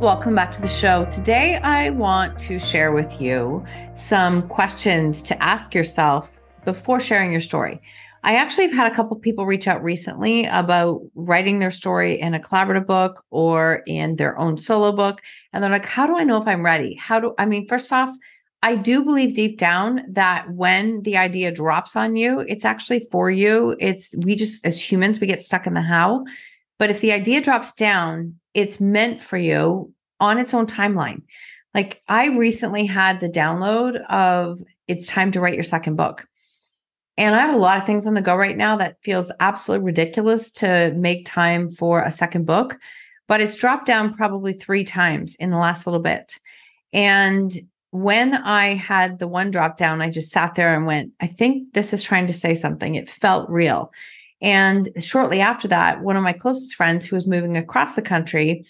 Welcome back to the show. Today, I want to share with you some questions to ask yourself before sharing your story. I actually have had a couple people reach out recently about writing their story in a collaborative book or in their own solo book. And they're like, How do I know if I'm ready? How do I mean, first off, I do believe deep down that when the idea drops on you, it's actually for you. It's we just, as humans, we get stuck in the how. But if the idea drops down, it's meant for you on its own timeline. Like I recently had the download of it's time to write your second book. And I have a lot of things on the go right now that feels absolutely ridiculous to make time for a second book, but it's dropped down probably three times in the last little bit. And when I had the one drop down, I just sat there and went, I think this is trying to say something. It felt real. And shortly after that, one of my closest friends who was moving across the country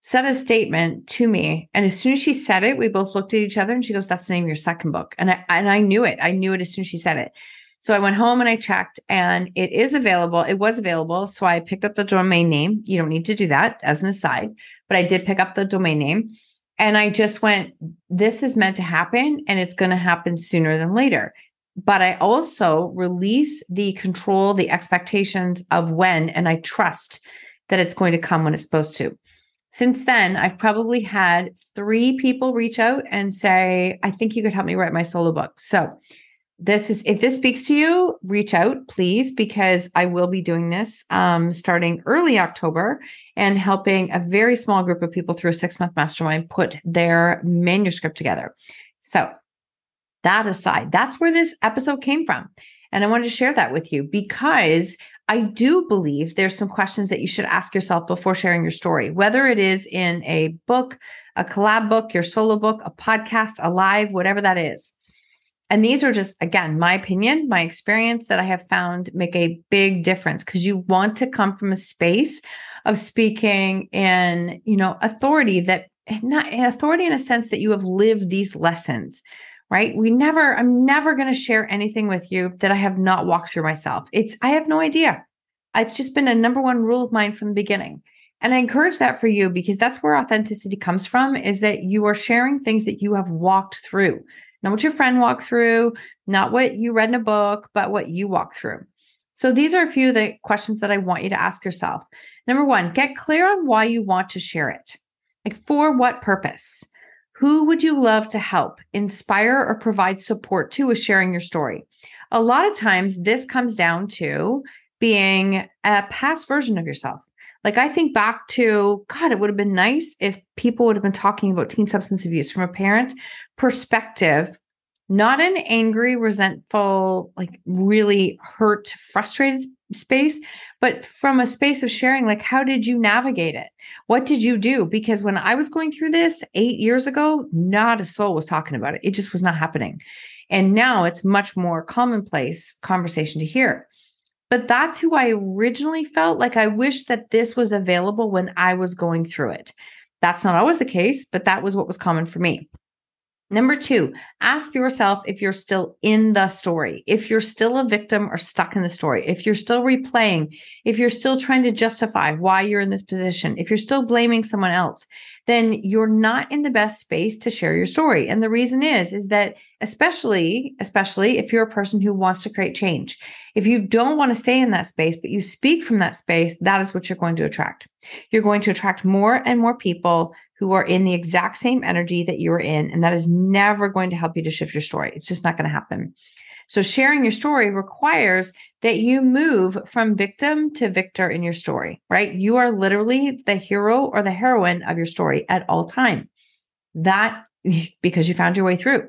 said a statement to me. And as soon as she said it, we both looked at each other and she goes, That's the name of your second book. And I and I knew it. I knew it as soon as she said it. So I went home and I checked and it is available. It was available. So I picked up the domain name. You don't need to do that as an aside, but I did pick up the domain name. And I just went, this is meant to happen and it's going to happen sooner than later but I also release the control, the expectations of when, and I trust that it's going to come when it's supposed to. Since then, I've probably had three people reach out and say, I think you could help me write my solo book. So, this is if this speaks to you, reach out, please, because I will be doing this um, starting early October and helping a very small group of people through a six month mastermind put their manuscript together. So, that aside, that's where this episode came from. And I wanted to share that with you because I do believe there's some questions that you should ask yourself before sharing your story, whether it is in a book, a collab book, your solo book, a podcast, a live, whatever that is. And these are just, again, my opinion, my experience that I have found make a big difference because you want to come from a space of speaking in, you know, authority that not authority in a sense that you have lived these lessons right? We never, I'm never going to share anything with you that I have not walked through myself. It's, I have no idea. It's just been a number one rule of mine from the beginning. And I encourage that for you because that's where authenticity comes from is that you are sharing things that you have walked through, not what your friend walked through, not what you read in a book, but what you walked through. So these are a few of the questions that I want you to ask yourself. Number one, get clear on why you want to share it. Like for what purpose? Who would you love to help, inspire, or provide support to with sharing your story? A lot of times, this comes down to being a past version of yourself. Like, I think back to God, it would have been nice if people would have been talking about teen substance abuse from a parent perspective, not an angry, resentful, like really hurt, frustrated space, but from a space of sharing, like, how did you navigate it? What did you do? Because when I was going through this eight years ago, not a soul was talking about it. It just was not happening. And now it's much more commonplace conversation to hear. But that's who I originally felt like I wish that this was available when I was going through it. That's not always the case, but that was what was common for me. Number two, ask yourself if you're still in the story, if you're still a victim or stuck in the story, if you're still replaying, if you're still trying to justify why you're in this position, if you're still blaming someone else. Then you're not in the best space to share your story. And the reason is, is that especially, especially if you're a person who wants to create change, if you don't want to stay in that space, but you speak from that space, that is what you're going to attract. You're going to attract more and more people who are in the exact same energy that you're in. And that is never going to help you to shift your story. It's just not going to happen. So sharing your story requires that you move from victim to victor in your story, right? You are literally the hero or the heroine of your story at all time. That because you found your way through.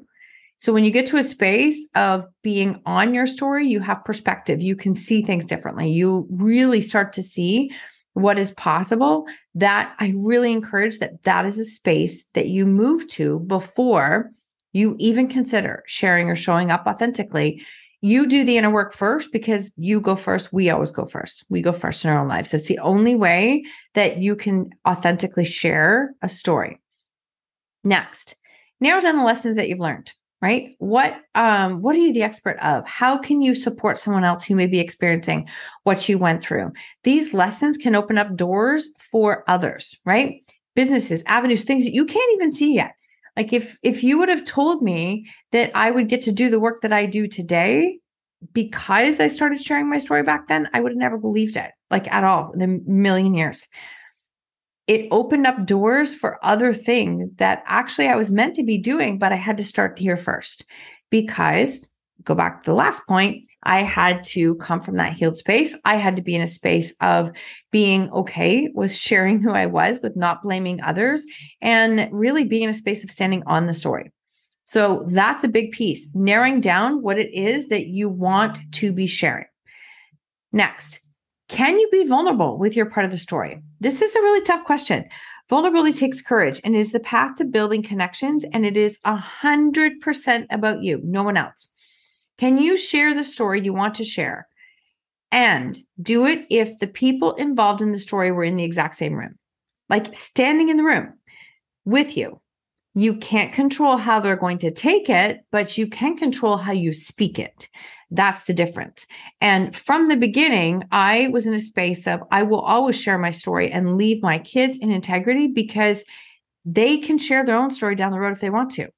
So when you get to a space of being on your story, you have perspective. You can see things differently. You really start to see what is possible. That I really encourage that that is a space that you move to before you even consider sharing or showing up authentically, you do the inner work first because you go first. We always go first. We go first in our own lives. That's the only way that you can authentically share a story. Next, narrow down the lessons that you've learned right what um what are you the expert of how can you support someone else who may be experiencing what you went through these lessons can open up doors for others right businesses avenues things that you can't even see yet like if if you would have told me that I would get to do the work that I do today because I started sharing my story back then, I would have never believed it, like at all in a million years. It opened up doors for other things that actually I was meant to be doing, but I had to start here first because go back to the last point, I had to come from that healed space. I had to be in a space of being okay with sharing who I was, with not blaming others, and really being in a space of standing on the story. So that's a big piece, narrowing down what it is that you want to be sharing. Next, can you be vulnerable with your part of the story? This is a really tough question. Vulnerability takes courage and is the path to building connections, and it is a hundred percent about you, no one else. Can you share the story you want to share? And do it if the people involved in the story were in the exact same room, like standing in the room with you. You can't control how they're going to take it, but you can control how you speak it. That's the difference. And from the beginning, I was in a space of I will always share my story and leave my kids in integrity because they can share their own story down the road if they want to.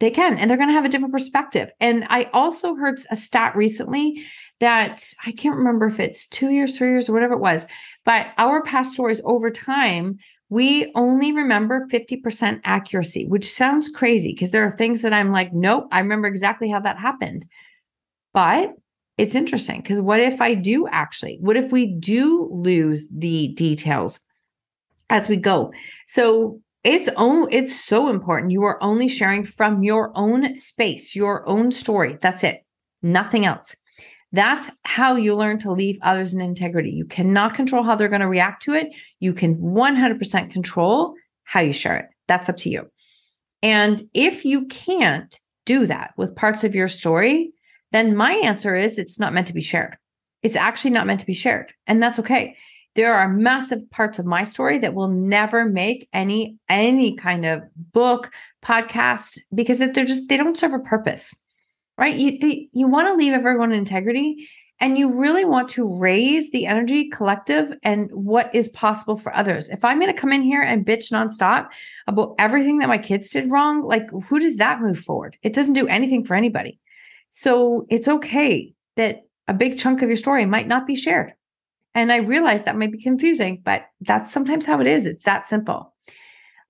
They can, and they're going to have a different perspective. And I also heard a stat recently that I can't remember if it's two years, three years, or whatever it was, but our past stories over time, we only remember 50% accuracy, which sounds crazy because there are things that I'm like, nope, I remember exactly how that happened. But it's interesting because what if I do actually? What if we do lose the details as we go? So it's own it's so important. You are only sharing from your own space your own story. That's it. Nothing else. That's how you learn to leave others in integrity. You cannot control how they're going to react to it. You can 100% control how you share it. That's up to you. And if you can't do that with parts of your story then my answer is it's not meant to be shared. It's actually not meant to be shared and that's okay there are massive parts of my story that will never make any any kind of book podcast because they're just they don't serve a purpose right? You they, you want to leave everyone in integrity and you really want to raise the energy collective and what is possible for others. If i'm going to come in here and bitch nonstop about everything that my kids did wrong like who does that move forward? It doesn't do anything for anybody. So it's okay that a big chunk of your story might not be shared and I realize that might be confusing, but that's sometimes how it is. It's that simple.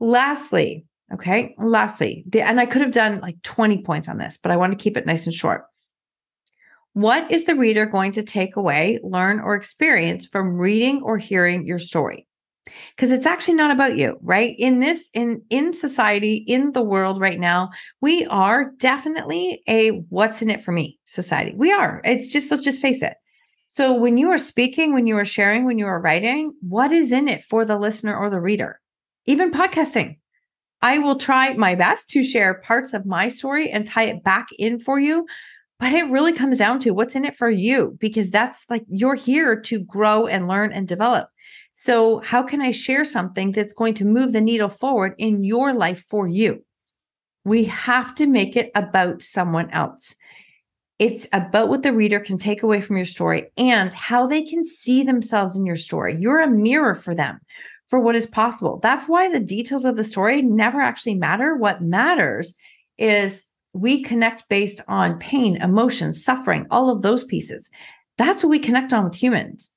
Lastly, okay, lastly, the, and I could have done like 20 points on this, but I want to keep it nice and short. What is the reader going to take away, learn, or experience from reading or hearing your story? because it's actually not about you right in this in in society in the world right now we are definitely a what's in it for me society we are it's just let's just face it so when you are speaking, when you are sharing, when you are writing, what is in it for the listener or the reader? Even podcasting. I will try my best to share parts of my story and tie it back in for you. But it really comes down to what's in it for you because that's like you're here to grow and learn and develop. So, how can I share something that's going to move the needle forward in your life for you? We have to make it about someone else. It's about what the reader can take away from your story and how they can see themselves in your story. You're a mirror for them. for what is possible. That's why the details of the story never actually matter. What matters is we connect based on pain, emotion, suffering, all of those pieces. That's what we connect on with humans.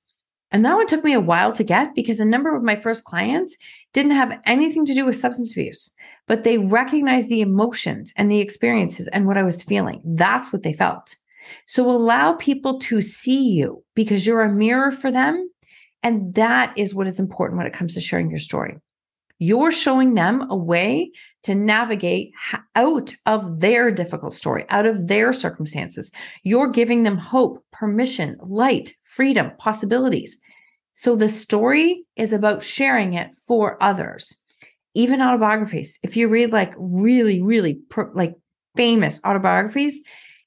And that one took me a while to get because a number of my first clients didn't have anything to do with substance abuse, but they recognized the emotions and the experiences and what I was feeling. That's what they felt. So allow people to see you because you're a mirror for them. And that is what is important when it comes to sharing your story. You're showing them a way to navigate out of their difficult story, out of their circumstances. You're giving them hope, permission, light, freedom, possibilities. So the story is about sharing it for others. Even autobiographies. If you read like really, really like famous autobiographies,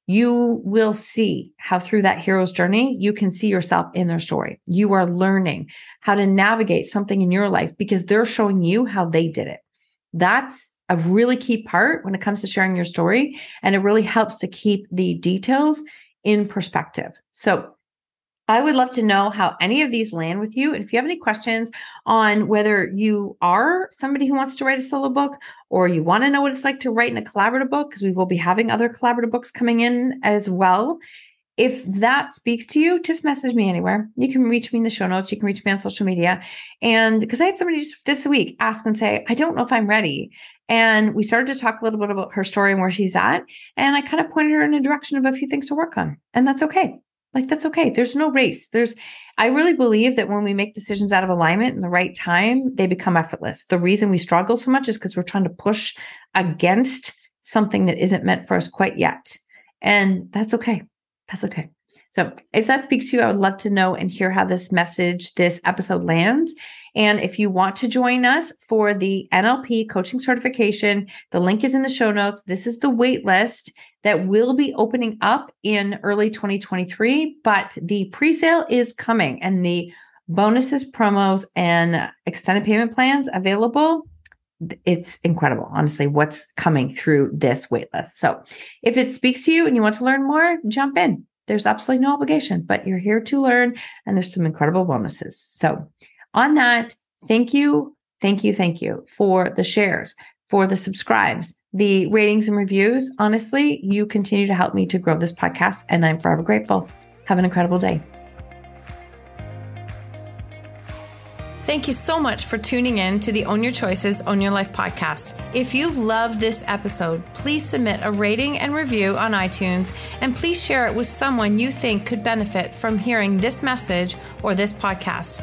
you will see how through that hero's journey, you can see yourself in their story. You are learning how to navigate something in your life because they're showing you how they did it. That's a really key part when it comes to sharing your story. And it really helps to keep the details in perspective. So I would love to know how any of these land with you. And if you have any questions on whether you are somebody who wants to write a solo book or you want to know what it's like to write in a collaborative book, because we will be having other collaborative books coming in as well. If that speaks to you, just message me anywhere. You can reach me in the show notes. You can reach me on social media. And because I had somebody just this week ask and say, I don't know if I'm ready. And we started to talk a little bit about her story and where she's at. And I kind of pointed her in a direction of a few things to work on. And that's okay. Like that's okay. There's no race. There's, I really believe that when we make decisions out of alignment in the right time, they become effortless. The reason we struggle so much is because we're trying to push against something that isn't meant for us quite yet. And that's okay. That's okay. So if that speaks to you, I would love to know and hear how this message, this episode lands. And if you want to join us for the NLP coaching certification, the link is in the show notes. This is the wait list that will be opening up in early 2023, but the pre-sale is coming and the bonuses, promos, and extended payment plans available. It's incredible, honestly, what's coming through this waitlist. So if it speaks to you and you want to learn more, jump in. There's absolutely no obligation, but you're here to learn, and there's some incredible bonuses. So on that, thank you, thank you, thank you for the shares, for the subscribes, the ratings and reviews. Honestly, you continue to help me to grow this podcast, and I'm forever grateful. Have an incredible day. Thank you so much for tuning in to the Own Your Choices, Own Your Life podcast. If you love this episode, please submit a rating and review on iTunes and please share it with someone you think could benefit from hearing this message or this podcast.